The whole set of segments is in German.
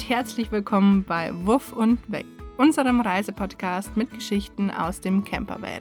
und herzlich willkommen bei Wuff und Weg, unserem Reisepodcast mit Geschichten aus dem Campervan.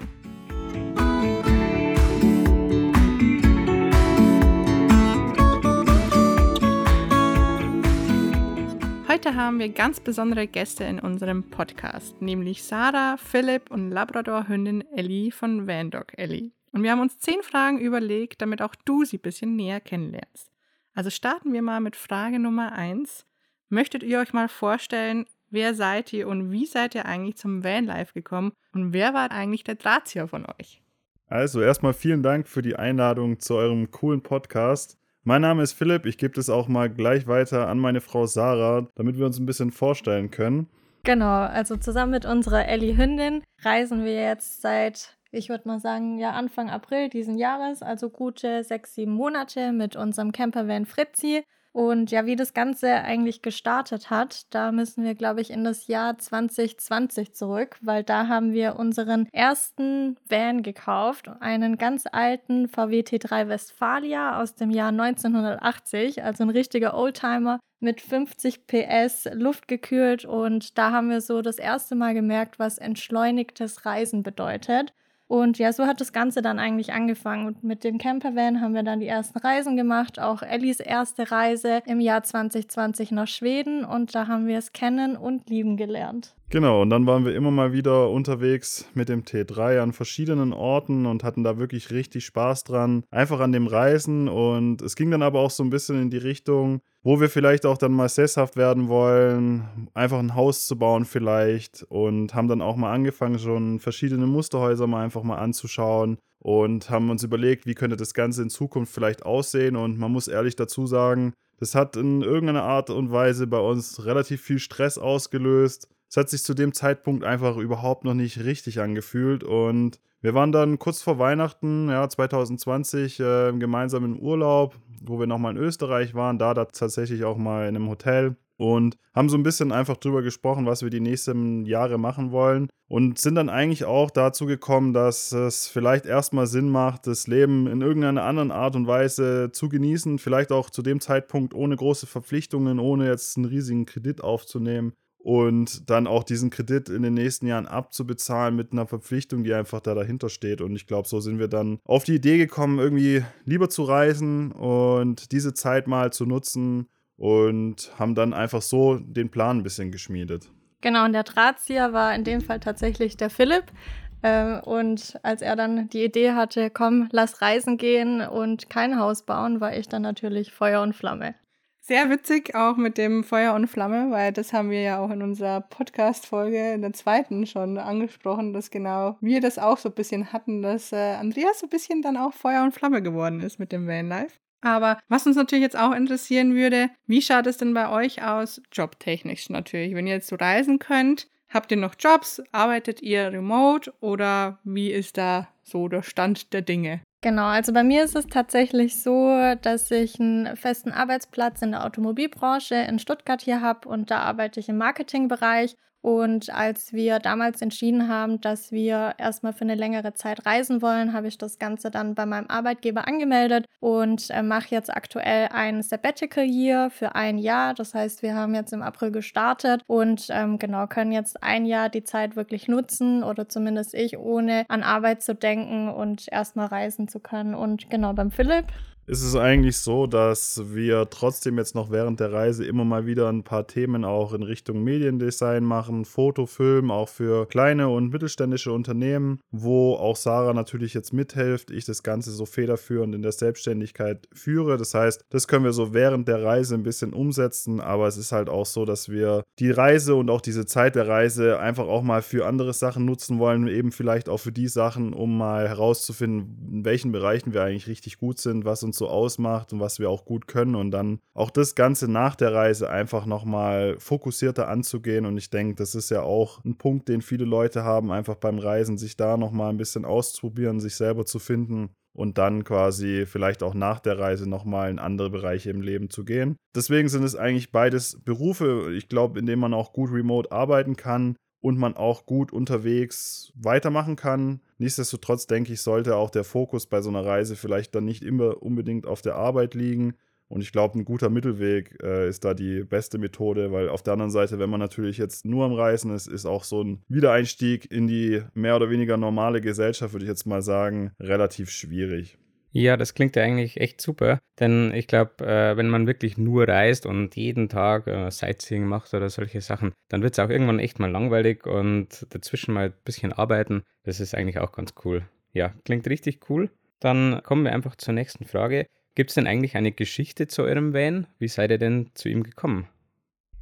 Heute haben wir ganz besondere Gäste in unserem Podcast, nämlich Sarah, Philipp und Labrador-Hündin Ellie von Vandog Ellie. Und wir haben uns zehn Fragen überlegt, damit auch du sie ein bisschen näher kennenlernst. Also starten wir mal mit Frage Nummer eins. Möchtet ihr euch mal vorstellen, wer seid ihr und wie seid ihr eigentlich zum Vanlife gekommen und wer war eigentlich der Drahtzieher von euch? Also erstmal vielen Dank für die Einladung zu eurem coolen Podcast. Mein Name ist Philipp, ich gebe das auch mal gleich weiter an meine Frau Sarah, damit wir uns ein bisschen vorstellen können. Genau, also zusammen mit unserer Ellie Hündin reisen wir jetzt seit ich würde mal sagen, ja, Anfang April diesen Jahres, also gute sechs, sieben Monate mit unserem Campervan Fritzi. Und ja, wie das Ganze eigentlich gestartet hat, da müssen wir, glaube ich, in das Jahr 2020 zurück, weil da haben wir unseren ersten Van gekauft, einen ganz alten VW T3 Westfalia aus dem Jahr 1980, also ein richtiger Oldtimer mit 50 PS, luftgekühlt und da haben wir so das erste Mal gemerkt, was entschleunigtes Reisen bedeutet. Und ja, so hat das Ganze dann eigentlich angefangen. Und mit dem Campervan haben wir dann die ersten Reisen gemacht. Auch Ellis erste Reise im Jahr 2020 nach Schweden. Und da haben wir es kennen und lieben gelernt. Genau, und dann waren wir immer mal wieder unterwegs mit dem T3 an verschiedenen Orten und hatten da wirklich richtig Spaß dran. Einfach an dem Reisen. Und es ging dann aber auch so ein bisschen in die Richtung, wo wir vielleicht auch dann mal sesshaft werden wollen, einfach ein Haus zu bauen vielleicht und haben dann auch mal angefangen, schon verschiedene Musterhäuser mal einfach mal anzuschauen und haben uns überlegt, wie könnte das Ganze in Zukunft vielleicht aussehen und man muss ehrlich dazu sagen, das hat in irgendeiner Art und Weise bei uns relativ viel Stress ausgelöst es hat sich zu dem Zeitpunkt einfach überhaupt noch nicht richtig angefühlt und wir waren dann kurz vor Weihnachten, ja, 2020, äh, gemeinsam im Urlaub, wo wir nochmal in Österreich waren, da, da tatsächlich auch mal in einem Hotel und haben so ein bisschen einfach drüber gesprochen, was wir die nächsten Jahre machen wollen und sind dann eigentlich auch dazu gekommen, dass es vielleicht erstmal Sinn macht, das Leben in irgendeiner anderen Art und Weise zu genießen, vielleicht auch zu dem Zeitpunkt ohne große Verpflichtungen, ohne jetzt einen riesigen Kredit aufzunehmen und dann auch diesen Kredit in den nächsten Jahren abzubezahlen mit einer Verpflichtung, die einfach da dahinter steht. Und ich glaube, so sind wir dann auf die Idee gekommen, irgendwie lieber zu reisen und diese Zeit mal zu nutzen und haben dann einfach so den Plan ein bisschen geschmiedet. Genau, und der Drahtzieher war in dem Fall tatsächlich der Philipp. Ähm, und als er dann die Idee hatte, komm, lass reisen gehen und kein Haus bauen, war ich dann natürlich Feuer und Flamme. Sehr witzig auch mit dem Feuer und Flamme, weil das haben wir ja auch in unserer Podcast-Folge, in der zweiten schon angesprochen, dass genau wir das auch so ein bisschen hatten, dass äh, Andreas so ein bisschen dann auch Feuer und Flamme geworden ist mit dem Vanlife. Aber was uns natürlich jetzt auch interessieren würde, wie schaut es denn bei euch aus, jobtechnisch natürlich? Wenn ihr jetzt so reisen könnt, habt ihr noch Jobs? Arbeitet ihr remote oder wie ist da so der Stand der Dinge? Genau, also bei mir ist es tatsächlich so, dass ich einen festen Arbeitsplatz in der Automobilbranche in Stuttgart hier habe und da arbeite ich im Marketingbereich und als wir damals entschieden haben, dass wir erstmal für eine längere Zeit reisen wollen, habe ich das Ganze dann bei meinem Arbeitgeber angemeldet und äh, mache jetzt aktuell ein Sabbatical Year für ein Jahr. Das heißt, wir haben jetzt im April gestartet und ähm, genau können jetzt ein Jahr die Zeit wirklich nutzen oder zumindest ich, ohne an Arbeit zu denken und erstmal reisen zu können. Und genau beim Philipp ist es eigentlich so, dass wir trotzdem jetzt noch während der Reise immer mal wieder ein paar Themen auch in Richtung Mediendesign machen, Fotofilm, auch für kleine und mittelständische Unternehmen, wo auch Sarah natürlich jetzt mithilft, ich das Ganze so federführend in der Selbstständigkeit führe. Das heißt, das können wir so während der Reise ein bisschen umsetzen, aber es ist halt auch so, dass wir die Reise und auch diese Zeit der Reise einfach auch mal für andere Sachen nutzen wollen, eben vielleicht auch für die Sachen, um mal herauszufinden, in welchen Bereichen wir eigentlich richtig gut sind, was uns so ausmacht und was wir auch gut können und dann auch das Ganze nach der Reise einfach nochmal fokussierter anzugehen. Und ich denke, das ist ja auch ein Punkt, den viele Leute haben, einfach beim Reisen, sich da nochmal ein bisschen auszuprobieren, sich selber zu finden und dann quasi vielleicht auch nach der Reise nochmal in andere Bereiche im Leben zu gehen. Deswegen sind es eigentlich beides Berufe, ich glaube, in denen man auch gut remote arbeiten kann und man auch gut unterwegs weitermachen kann. Nichtsdestotrotz denke ich, sollte auch der Fokus bei so einer Reise vielleicht dann nicht immer unbedingt auf der Arbeit liegen, Und ich glaube, ein guter Mittelweg äh, ist da die beste Methode, weil auf der anderen Seite, wenn man natürlich jetzt nur am Reisen ist, ist auch so ein Wiedereinstieg in die mehr oder weniger normale Gesellschaft, würde ich jetzt mal sagen, relativ schwierig. Ja, das klingt ja eigentlich echt super, denn ich glaube, äh, wenn man wirklich nur reist und jeden Tag äh, Sightseeing macht oder solche Sachen, dann wird es auch irgendwann echt mal langweilig und dazwischen mal ein bisschen arbeiten, das ist eigentlich auch ganz cool. Ja, klingt richtig cool. Dann kommen wir einfach zur nächsten Frage. Gibt es denn eigentlich eine Geschichte zu eurem Van? Wie seid ihr denn zu ihm gekommen?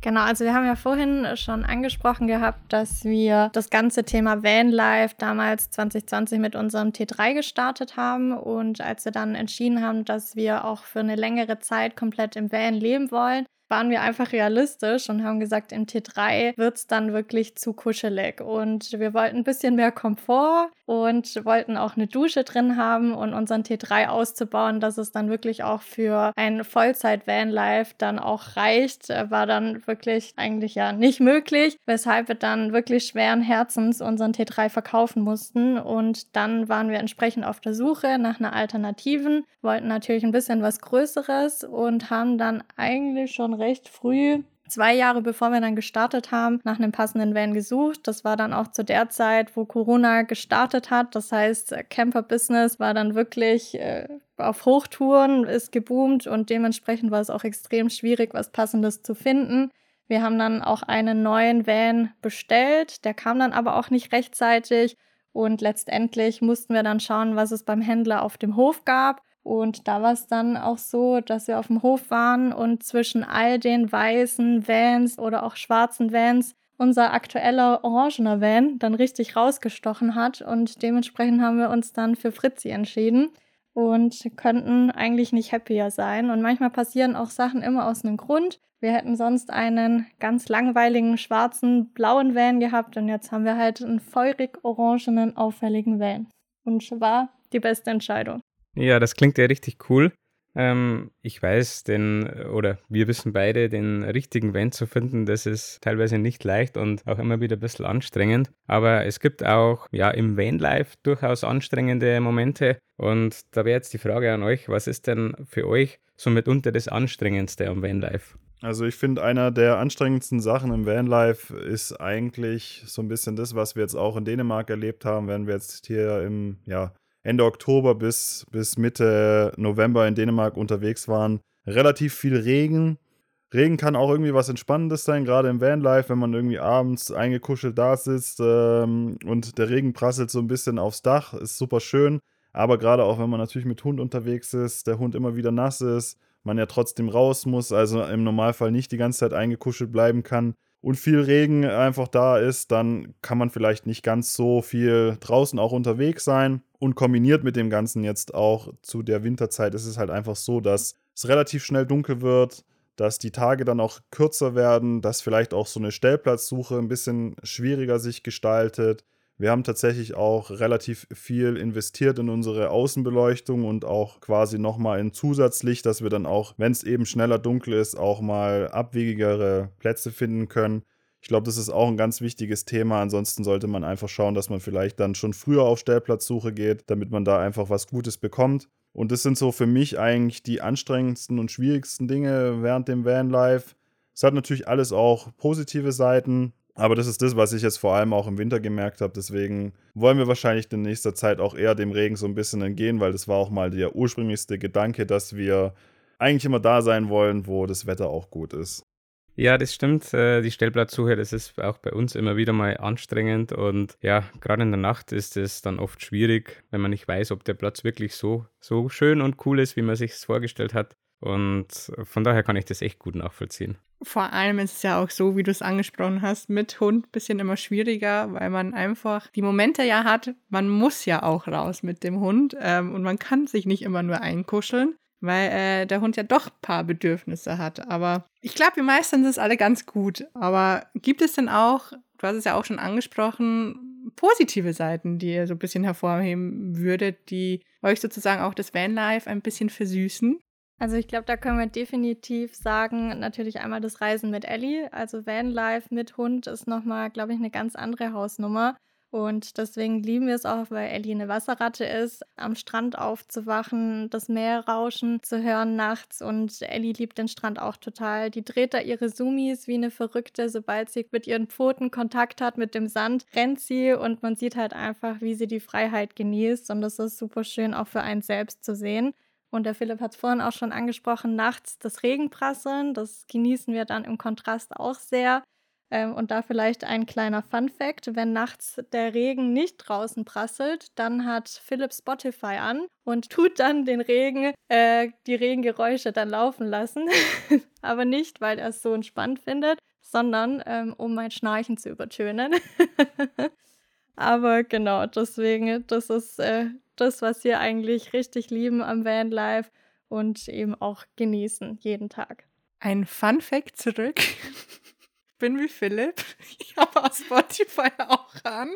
Genau, also wir haben ja vorhin schon angesprochen gehabt, dass wir das ganze Thema Vanlife damals 2020 mit unserem T3 gestartet haben. Und als wir dann entschieden haben, dass wir auch für eine längere Zeit komplett im Van leben wollen, waren wir einfach realistisch und haben gesagt, im T3 wird es dann wirklich zu kuschelig. Und wir wollten ein bisschen mehr Komfort und wollten auch eine Dusche drin haben und unseren T3 auszubauen, dass es dann wirklich auch für ein Vollzeit-Vanlife dann auch reicht, äh, war dann wirklich eigentlich ja nicht möglich, weshalb wir dann wirklich schweren Herzens unseren T3 verkaufen mussten. Und dann waren wir entsprechend auf der Suche nach einer Alternativen, wollten natürlich ein bisschen was Größeres und haben dann eigentlich schon recht früh zwei Jahre bevor wir dann gestartet haben, nach einem passenden Van gesucht. Das war dann auch zu der Zeit, wo Corona gestartet hat. Das heißt, Camper Business war dann wirklich äh, auf Hochtouren, ist geboomt und dementsprechend war es auch extrem schwierig, was Passendes zu finden. Wir haben dann auch einen neuen Van bestellt. Der kam dann aber auch nicht rechtzeitig. Und letztendlich mussten wir dann schauen, was es beim Händler auf dem Hof gab. Und da war es dann auch so, dass wir auf dem Hof waren und zwischen all den weißen Vans oder auch schwarzen Vans unser aktueller orangener Van dann richtig rausgestochen hat. Und dementsprechend haben wir uns dann für Fritzi entschieden und könnten eigentlich nicht happier sein. Und manchmal passieren auch Sachen immer aus einem Grund. Wir hätten sonst einen ganz langweiligen schwarzen, blauen Van gehabt und jetzt haben wir halt einen feurig orangenen, auffälligen Van. Und war die beste Entscheidung. Ja, das klingt ja richtig cool. Ähm, ich weiß, den, oder wir wissen beide, den richtigen Van zu finden, das ist teilweise nicht leicht und auch immer wieder ein bisschen anstrengend. Aber es gibt auch ja, im Vanlife durchaus anstrengende Momente. Und da wäre jetzt die Frage an euch, was ist denn für euch so mitunter das Anstrengendste am Vanlife? Also ich finde, einer der anstrengendsten Sachen im Vanlife ist eigentlich so ein bisschen das, was wir jetzt auch in Dänemark erlebt haben, wenn wir jetzt hier im, ja, Ende Oktober bis, bis Mitte November in Dänemark unterwegs waren. Relativ viel Regen. Regen kann auch irgendwie was Entspannendes sein, gerade im Vanlife, wenn man irgendwie abends eingekuschelt da sitzt ähm, und der Regen prasselt so ein bisschen aufs Dach, ist super schön. Aber gerade auch, wenn man natürlich mit Hund unterwegs ist, der Hund immer wieder nass ist, man ja trotzdem raus muss, also im Normalfall nicht die ganze Zeit eingekuschelt bleiben kann und viel Regen einfach da ist, dann kann man vielleicht nicht ganz so viel draußen auch unterwegs sein. Und kombiniert mit dem Ganzen jetzt auch zu der Winterzeit ist es halt einfach so, dass es relativ schnell dunkel wird, dass die Tage dann auch kürzer werden, dass vielleicht auch so eine Stellplatzsuche ein bisschen schwieriger sich gestaltet. Wir haben tatsächlich auch relativ viel investiert in unsere Außenbeleuchtung und auch quasi nochmal in Zusatzlicht, dass wir dann auch, wenn es eben schneller dunkel ist, auch mal abwegigere Plätze finden können. Ich glaube, das ist auch ein ganz wichtiges Thema. Ansonsten sollte man einfach schauen, dass man vielleicht dann schon früher auf Stellplatzsuche geht, damit man da einfach was Gutes bekommt. Und das sind so für mich eigentlich die anstrengendsten und schwierigsten Dinge während dem Vanlife. Es hat natürlich alles auch positive Seiten, aber das ist das, was ich jetzt vor allem auch im Winter gemerkt habe. Deswegen wollen wir wahrscheinlich in nächster Zeit auch eher dem Regen so ein bisschen entgehen, weil das war auch mal der ursprünglichste Gedanke, dass wir eigentlich immer da sein wollen, wo das Wetter auch gut ist. Ja, das stimmt. Äh, die Stellplatzsuche, das ist auch bei uns immer wieder mal anstrengend. Und ja, gerade in der Nacht ist es dann oft schwierig, wenn man nicht weiß, ob der Platz wirklich so, so schön und cool ist, wie man sich es vorgestellt hat. Und von daher kann ich das echt gut nachvollziehen. Vor allem ist es ja auch so, wie du es angesprochen hast, mit Hund ein bisschen immer schwieriger, weil man einfach die Momente ja hat, man muss ja auch raus mit dem Hund ähm, und man kann sich nicht immer nur einkuscheln weil äh, der Hund ja doch ein paar Bedürfnisse hat. Aber ich glaube, wir meistern das alle ganz gut. Aber gibt es denn auch, du hast es ja auch schon angesprochen, positive Seiten, die ihr so ein bisschen hervorheben würdet, die euch sozusagen auch das Vanlife ein bisschen versüßen? Also ich glaube, da können wir definitiv sagen, natürlich einmal das Reisen mit Ellie. Also Vanlife mit Hund ist nochmal, glaube ich, eine ganz andere Hausnummer. Und deswegen lieben wir es auch, weil Ellie eine Wasserratte ist, am Strand aufzuwachen, das Meerrauschen zu hören nachts. Und Ellie liebt den Strand auch total. Die dreht da ihre Zoomies wie eine Verrückte. Sobald sie mit ihren Pfoten Kontakt hat mit dem Sand, rennt sie und man sieht halt einfach, wie sie die Freiheit genießt. Und das ist super schön auch für einen selbst zu sehen. Und der Philipp hat es vorhin auch schon angesprochen, nachts das Regenprasseln, das genießen wir dann im Kontrast auch sehr. Ähm, und da vielleicht ein kleiner Fun fact: Wenn nachts der Regen nicht draußen prasselt, dann hat Philipp Spotify an und tut dann den Regen, äh, die Regengeräusche dann laufen lassen. Aber nicht, weil er es so entspannt findet, sondern ähm, um mein Schnarchen zu übertönen. Aber genau, deswegen, das ist äh, das, was wir eigentlich richtig lieben am Vanlife und eben auch genießen jeden Tag. Ein Fun Fact zurück bin wie Philipp. Ich habe Spotify auch an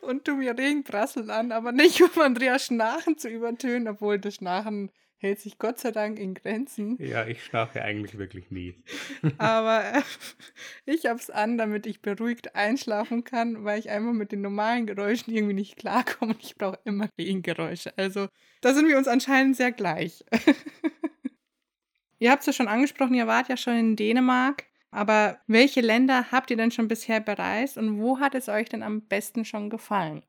und tu mir Regenprassel an, aber nicht, um Andreas Schnarchen zu übertönen, obwohl das Schnarchen hält sich Gott sei Dank in Grenzen. Ja, ich schnarche eigentlich wirklich nie. aber äh, ich habe es an, damit ich beruhigt einschlafen kann, weil ich einfach mit den normalen Geräuschen irgendwie nicht klarkomme und ich brauche immer Regengeräusche. Also da sind wir uns anscheinend sehr gleich. ihr habt es ja schon angesprochen, ihr wart ja schon in Dänemark. Aber welche Länder habt ihr denn schon bisher bereist und wo hat es euch denn am besten schon gefallen?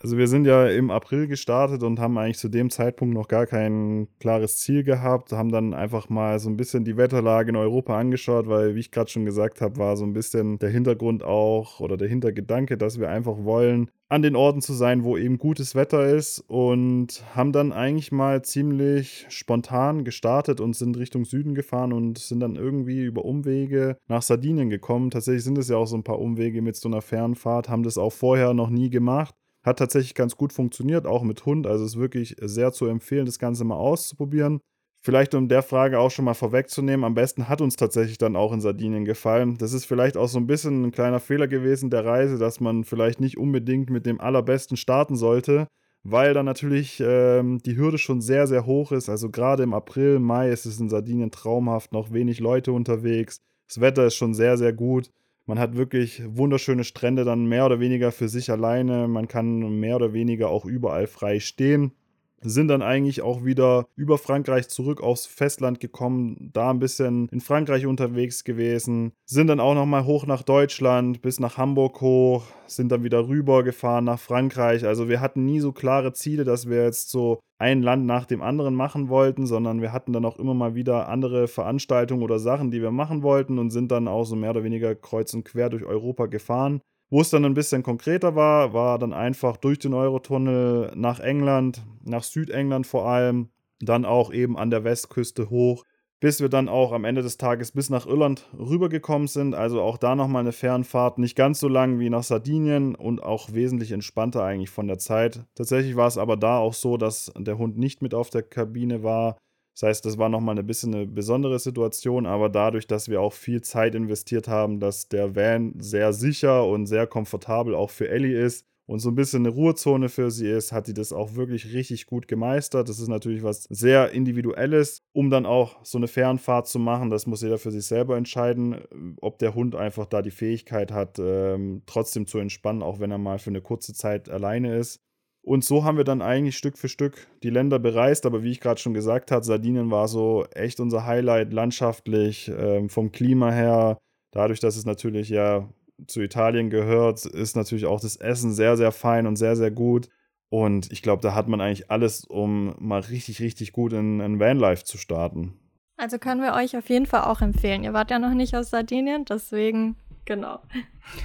Also wir sind ja im April gestartet und haben eigentlich zu dem Zeitpunkt noch gar kein klares Ziel gehabt, haben dann einfach mal so ein bisschen die Wetterlage in Europa angeschaut, weil, wie ich gerade schon gesagt habe, war so ein bisschen der Hintergrund auch oder der Hintergedanke, dass wir einfach wollen, an den Orten zu sein, wo eben gutes Wetter ist und haben dann eigentlich mal ziemlich spontan gestartet und sind Richtung Süden gefahren und sind dann irgendwie über Umwege nach Sardinien gekommen. Tatsächlich sind es ja auch so ein paar Umwege mit so einer Fernfahrt, haben das auch vorher noch nie gemacht hat tatsächlich ganz gut funktioniert, auch mit Hund. Also ist wirklich sehr zu empfehlen, das Ganze mal auszuprobieren. Vielleicht um der Frage auch schon mal vorwegzunehmen, am besten hat uns tatsächlich dann auch in Sardinien gefallen. Das ist vielleicht auch so ein bisschen ein kleiner Fehler gewesen der Reise, dass man vielleicht nicht unbedingt mit dem allerbesten starten sollte, weil dann natürlich ähm, die Hürde schon sehr, sehr hoch ist. Also gerade im April, Mai ist es in Sardinien traumhaft, noch wenig Leute unterwegs. Das Wetter ist schon sehr, sehr gut. Man hat wirklich wunderschöne Strände dann mehr oder weniger für sich alleine. Man kann mehr oder weniger auch überall frei stehen sind dann eigentlich auch wieder über Frankreich zurück aufs Festland gekommen, da ein bisschen in Frankreich unterwegs gewesen, sind dann auch nochmal hoch nach Deutschland, bis nach Hamburg hoch, sind dann wieder rüber gefahren nach Frankreich. Also wir hatten nie so klare Ziele, dass wir jetzt so ein Land nach dem anderen machen wollten, sondern wir hatten dann auch immer mal wieder andere Veranstaltungen oder Sachen, die wir machen wollten und sind dann auch so mehr oder weniger kreuz und quer durch Europa gefahren. Wo es dann ein bisschen konkreter war, war dann einfach durch den Eurotunnel nach England, nach Südengland vor allem, dann auch eben an der Westküste hoch, bis wir dann auch am Ende des Tages bis nach Irland rübergekommen sind. Also auch da nochmal eine Fernfahrt, nicht ganz so lang wie nach Sardinien und auch wesentlich entspannter eigentlich von der Zeit. Tatsächlich war es aber da auch so, dass der Hund nicht mit auf der Kabine war. Das heißt, das war nochmal ein bisschen eine besondere Situation, aber dadurch, dass wir auch viel Zeit investiert haben, dass der Van sehr sicher und sehr komfortabel auch für Ellie ist und so ein bisschen eine Ruhezone für sie ist, hat sie das auch wirklich richtig gut gemeistert. Das ist natürlich was sehr Individuelles, um dann auch so eine Fernfahrt zu machen. Das muss jeder für sich selber entscheiden, ob der Hund einfach da die Fähigkeit hat, ähm, trotzdem zu entspannen, auch wenn er mal für eine kurze Zeit alleine ist. Und so haben wir dann eigentlich Stück für Stück die Länder bereist. Aber wie ich gerade schon gesagt habe, Sardinien war so echt unser Highlight landschaftlich, ähm, vom Klima her. Dadurch, dass es natürlich ja zu Italien gehört, ist natürlich auch das Essen sehr, sehr fein und sehr, sehr gut. Und ich glaube, da hat man eigentlich alles, um mal richtig, richtig gut in, in Vanlife zu starten. Also können wir euch auf jeden Fall auch empfehlen. Ihr wart ja noch nicht aus Sardinien, deswegen genau.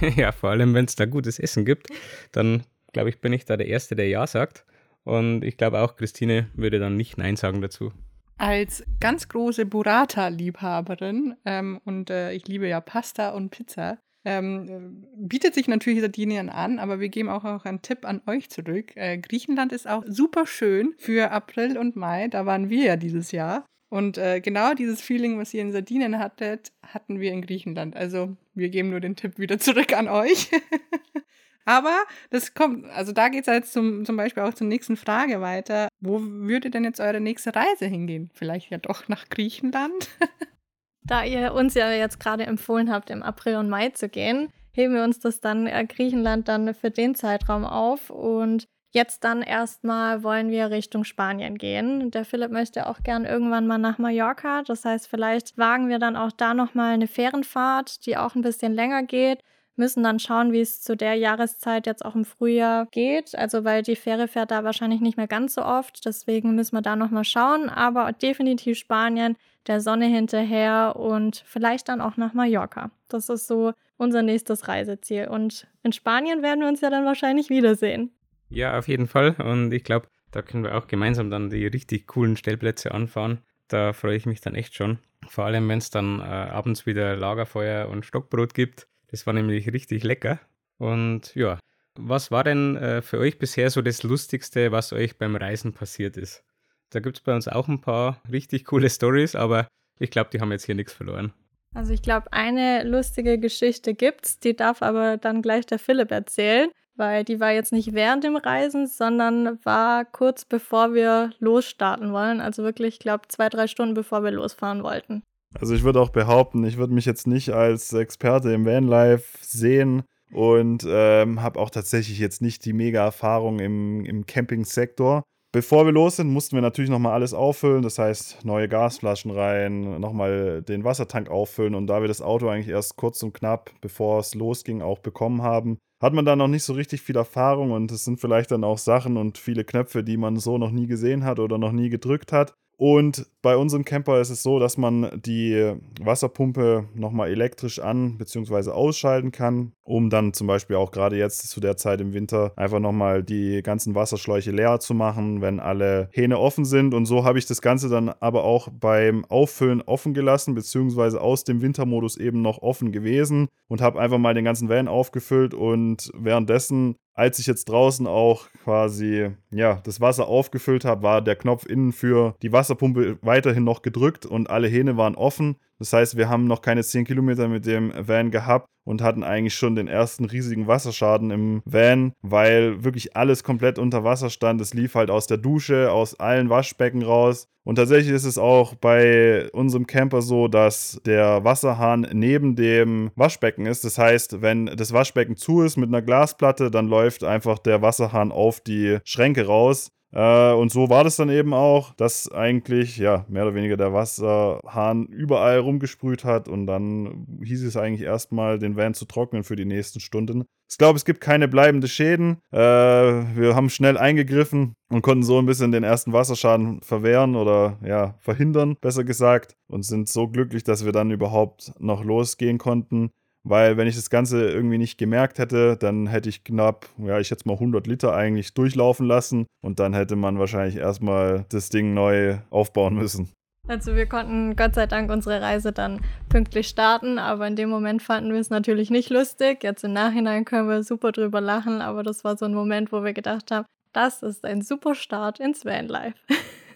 ja, vor allem, wenn es da gutes Essen gibt, dann glaube ich, bin ich da der Erste, der Ja sagt. Und ich glaube auch, Christine würde dann nicht Nein sagen dazu. Als ganz große Burrata-Liebhaberin ähm, und äh, ich liebe ja Pasta und Pizza, ähm, bietet sich natürlich Sardinien an, aber wir geben auch, auch einen Tipp an euch zurück. Äh, Griechenland ist auch super schön für April und Mai. Da waren wir ja dieses Jahr. Und äh, genau dieses Feeling, was ihr in Sardinien hattet, hatten wir in Griechenland. Also wir geben nur den Tipp wieder zurück an euch. Aber das kommt, also da geht es jetzt zum, zum Beispiel auch zur nächsten Frage weiter. Wo würde denn jetzt eure nächste Reise hingehen? Vielleicht ja doch nach Griechenland? da ihr uns ja jetzt gerade empfohlen habt, im April und Mai zu gehen, heben wir uns das dann äh, Griechenland dann für den Zeitraum auf und Jetzt dann erstmal wollen wir Richtung Spanien gehen. Der Philipp möchte auch gern irgendwann mal nach Mallorca. Das heißt, vielleicht wagen wir dann auch da nochmal eine Fährenfahrt, die auch ein bisschen länger geht. Müssen dann schauen, wie es zu der Jahreszeit jetzt auch im Frühjahr geht. Also, weil die Fähre fährt da wahrscheinlich nicht mehr ganz so oft. Deswegen müssen wir da nochmal schauen. Aber definitiv Spanien, der Sonne hinterher und vielleicht dann auch nach Mallorca. Das ist so unser nächstes Reiseziel. Und in Spanien werden wir uns ja dann wahrscheinlich wiedersehen. Ja, auf jeden Fall. Und ich glaube, da können wir auch gemeinsam dann die richtig coolen Stellplätze anfahren. Da freue ich mich dann echt schon. Vor allem, wenn es dann äh, abends wieder Lagerfeuer und Stockbrot gibt. Das war nämlich richtig lecker. Und ja, was war denn äh, für euch bisher so das Lustigste, was euch beim Reisen passiert ist? Da gibt es bei uns auch ein paar richtig coole Stories, aber ich glaube, die haben jetzt hier nichts verloren. Also ich glaube, eine lustige Geschichte gibt's, die darf aber dann gleich der Philipp erzählen weil die war jetzt nicht während dem Reisen, sondern war kurz bevor wir losstarten wollen. Also wirklich, ich glaube, zwei, drei Stunden bevor wir losfahren wollten. Also ich würde auch behaupten, ich würde mich jetzt nicht als Experte im Vanlife sehen und ähm, habe auch tatsächlich jetzt nicht die mega Erfahrung im, im Camping-Sektor. Bevor wir los sind, mussten wir natürlich nochmal alles auffüllen. Das heißt, neue Gasflaschen rein, nochmal den Wassertank auffüllen. Und da wir das Auto eigentlich erst kurz und knapp, bevor es losging, auch bekommen haben, hat man da noch nicht so richtig viel Erfahrung und es sind vielleicht dann auch Sachen und viele Knöpfe, die man so noch nie gesehen hat oder noch nie gedrückt hat. Und bei unserem Camper ist es so, dass man die Wasserpumpe nochmal elektrisch an- bzw. ausschalten kann, um dann zum Beispiel auch gerade jetzt zu der Zeit im Winter einfach nochmal die ganzen Wasserschläuche leer zu machen, wenn alle Hähne offen sind. Und so habe ich das Ganze dann aber auch beim Auffüllen offen gelassen, beziehungsweise aus dem Wintermodus eben noch offen gewesen und habe einfach mal den ganzen Van aufgefüllt und währenddessen als ich jetzt draußen auch quasi ja, das Wasser aufgefüllt habe, war der Knopf innen für die Wasserpumpe weiterhin noch gedrückt und alle Hähne waren offen. Das heißt, wir haben noch keine 10 Kilometer mit dem Van gehabt und hatten eigentlich schon den ersten riesigen Wasserschaden im Van, weil wirklich alles komplett unter Wasser stand. Es lief halt aus der Dusche, aus allen Waschbecken raus. Und tatsächlich ist es auch bei unserem Camper so, dass der Wasserhahn neben dem Waschbecken ist. Das heißt, wenn das Waschbecken zu ist mit einer Glasplatte, dann läuft einfach der Wasserhahn auf die Schränke raus. Äh, und so war das dann eben auch, dass eigentlich ja mehr oder weniger der Wasserhahn überall rumgesprüht hat und dann hieß es eigentlich erstmal, den Van zu trocknen für die nächsten Stunden. Ich glaube, es gibt keine bleibenden Schäden. Äh, wir haben schnell eingegriffen und konnten so ein bisschen den ersten Wasserschaden verwehren oder ja, verhindern, besser gesagt. Und sind so glücklich, dass wir dann überhaupt noch losgehen konnten. Weil wenn ich das Ganze irgendwie nicht gemerkt hätte, dann hätte ich knapp, ja, ich jetzt mal 100 Liter eigentlich durchlaufen lassen und dann hätte man wahrscheinlich erstmal das Ding neu aufbauen müssen. Also wir konnten Gott sei Dank unsere Reise dann pünktlich starten, aber in dem Moment fanden wir es natürlich nicht lustig. Jetzt im Nachhinein können wir super drüber lachen, aber das war so ein Moment, wo wir gedacht haben, das ist ein super Start ins Vanlife.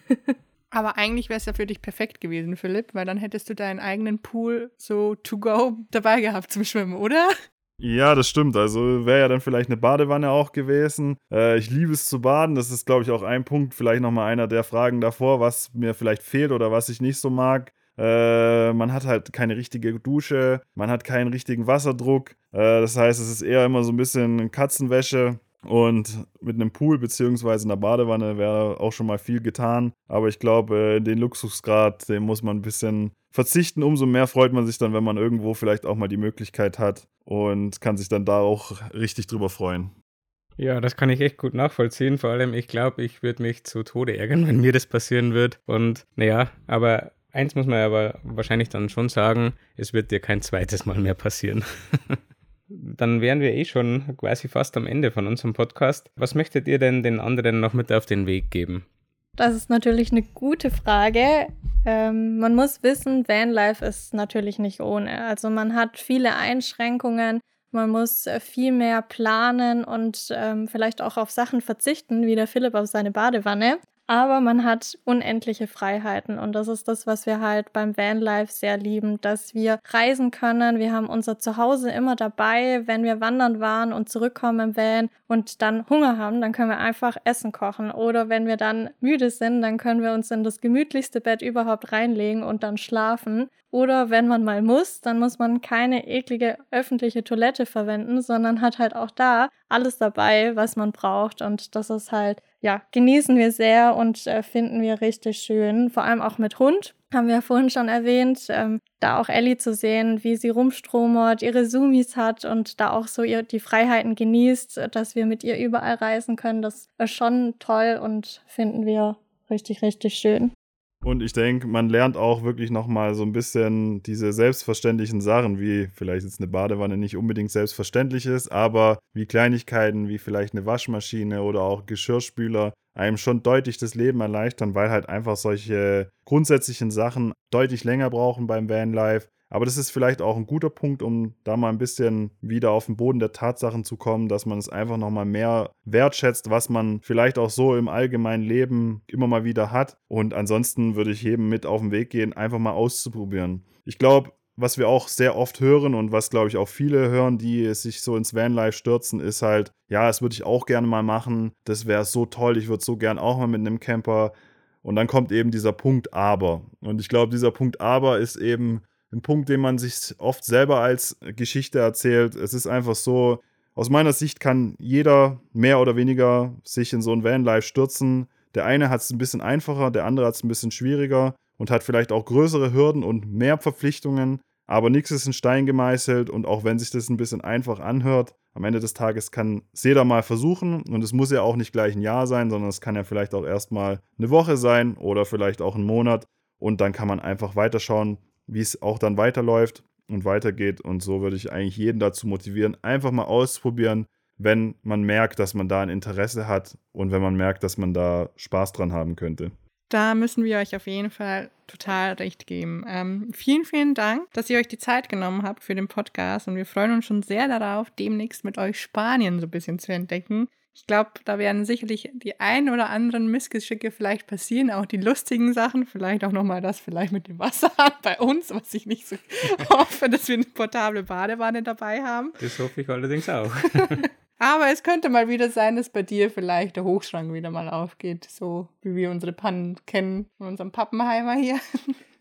Aber eigentlich wäre es ja für dich perfekt gewesen, Philipp, weil dann hättest du deinen eigenen Pool so to go dabei gehabt zum Schwimmen, oder? Ja, das stimmt. Also wäre ja dann vielleicht eine Badewanne auch gewesen. Äh, ich liebe es zu baden. Das ist, glaube ich, auch ein Punkt, vielleicht nochmal einer der Fragen davor, was mir vielleicht fehlt oder was ich nicht so mag. Äh, man hat halt keine richtige Dusche, man hat keinen richtigen Wasserdruck. Äh, das heißt, es ist eher immer so ein bisschen Katzenwäsche. Und mit einem Pool bzw. einer Badewanne wäre auch schon mal viel getan. Aber ich glaube, äh, den Luxusgrad, den muss man ein bisschen verzichten. Umso mehr freut man sich dann, wenn man irgendwo vielleicht auch mal die Möglichkeit hat und kann sich dann da auch richtig drüber freuen. Ja, das kann ich echt gut nachvollziehen. Vor allem, ich glaube, ich würde mich zu Tode ärgern, wenn mir das passieren wird. Und naja, aber eins muss man aber wahrscheinlich dann schon sagen, es wird dir kein zweites Mal mehr passieren. Dann wären wir eh schon quasi fast am Ende von unserem Podcast. Was möchtet ihr denn den anderen noch mit auf den Weg geben? Das ist natürlich eine gute Frage. Ähm, man muss wissen, Vanlife ist natürlich nicht ohne. Also man hat viele Einschränkungen, man muss äh, viel mehr planen und ähm, vielleicht auch auf Sachen verzichten, wie der Philipp auf seine Badewanne aber man hat unendliche Freiheiten und das ist das, was wir halt beim Vanlife sehr lieben, dass wir reisen können. Wir haben unser Zuhause immer dabei, wenn wir wandern waren und zurückkommen im Van und dann Hunger haben, dann können wir einfach Essen kochen oder wenn wir dann müde sind, dann können wir uns in das gemütlichste Bett überhaupt reinlegen und dann schlafen Oder wenn man mal muss, dann muss man keine eklige öffentliche Toilette verwenden, sondern hat halt auch da alles dabei, was man braucht. Und das ist halt, ja, genießen wir sehr und äh, finden wir richtig schön. Vor allem auch mit Hund, haben wir vorhin schon erwähnt. Ähm, da auch Ellie zu sehen, wie sie rumstromert, ihre Sumis hat und da auch so ihr die Freiheiten genießt, dass wir mit ihr überall reisen können. Das ist schon toll und finden wir richtig, richtig schön. Und ich denke, man lernt auch wirklich nochmal so ein bisschen diese selbstverständlichen Sachen, wie vielleicht jetzt eine Badewanne nicht unbedingt selbstverständlich ist, aber wie Kleinigkeiten wie vielleicht eine Waschmaschine oder auch Geschirrspüler einem schon deutlich das Leben erleichtern, weil halt einfach solche grundsätzlichen Sachen deutlich länger brauchen beim Vanlife aber das ist vielleicht auch ein guter Punkt, um da mal ein bisschen wieder auf den Boden der Tatsachen zu kommen, dass man es einfach nochmal mehr wertschätzt, was man vielleicht auch so im allgemeinen Leben immer mal wieder hat. Und ansonsten würde ich jedem mit auf den Weg gehen, einfach mal auszuprobieren. Ich glaube, was wir auch sehr oft hören und was, glaube ich, auch viele hören, die sich so ins Vanlife stürzen, ist halt, ja, das würde ich auch gerne mal machen. Das wäre so toll. Ich würde so gern auch mal mit einem Camper. Und dann kommt eben dieser Punkt Aber. Und ich glaube, dieser Punkt Aber ist eben ein Punkt, den man sich oft selber als Geschichte erzählt. Es ist einfach so, aus meiner Sicht kann jeder mehr oder weniger sich in so ein Vanlife stürzen. Der eine hat es ein bisschen einfacher, der andere hat es ein bisschen schwieriger und hat vielleicht auch größere Hürden und mehr Verpflichtungen. Aber nichts ist in Stein gemeißelt und auch wenn sich das ein bisschen einfach anhört, am Ende des Tages kann es jeder mal versuchen und es muss ja auch nicht gleich ein Jahr sein, sondern es kann ja vielleicht auch erstmal eine Woche sein oder vielleicht auch ein Monat und dann kann man einfach weiterschauen, wie es auch dann weiterläuft und weitergeht. Und so würde ich eigentlich jeden dazu motivieren, einfach mal auszuprobieren, wenn man merkt, dass man da ein Interesse hat und wenn man merkt, dass man da Spaß dran haben könnte. Da müssen wir euch auf jeden Fall total recht geben. Ähm, vielen, vielen Dank, dass ihr euch die Zeit genommen habt für den Podcast und wir freuen uns schon sehr darauf, demnächst mit euch Spanien so ein bisschen zu entdecken. Ich glaube, da werden sicherlich die ein oder anderen Missgeschicke vielleicht passieren, auch die lustigen Sachen, vielleicht auch nochmal das vielleicht mit dem Wasserhahn bei uns, was ich nicht so hoffe, dass wir eine portable Badewanne dabei haben. Das hoffe ich allerdings auch. Aber es könnte mal wieder sein, dass bei dir vielleicht der Hochschrank wieder mal aufgeht, so wie wir unsere Pannen kennen von unserem Pappenheimer hier.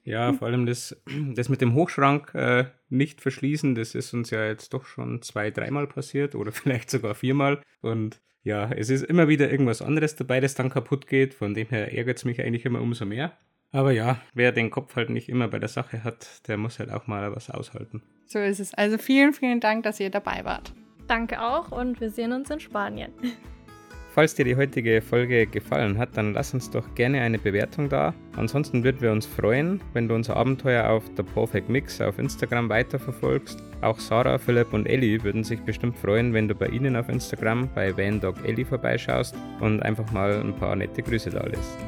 Ja, vor allem das, das mit dem Hochschrank äh, nicht verschließen, das ist uns ja jetzt doch schon zwei, dreimal passiert oder vielleicht sogar viermal. Und ja, es ist immer wieder irgendwas anderes dabei, das dann kaputt geht. Von dem her ärgert es mich eigentlich immer umso mehr. Aber ja, wer den Kopf halt nicht immer bei der Sache hat, der muss halt auch mal was aushalten. So ist es. Also vielen, vielen Dank, dass ihr dabei wart. Danke auch und wir sehen uns in Spanien. Falls dir die heutige Folge gefallen hat, dann lass uns doch gerne eine Bewertung da. Ansonsten würden wir uns freuen, wenn du unser Abenteuer auf der Perfect Mix auf Instagram weiterverfolgst. Auch Sarah, Philipp und Ellie würden sich bestimmt freuen, wenn du bei ihnen auf Instagram bei Vandog Ellie vorbeischaust und einfach mal ein paar nette Grüße da lässt.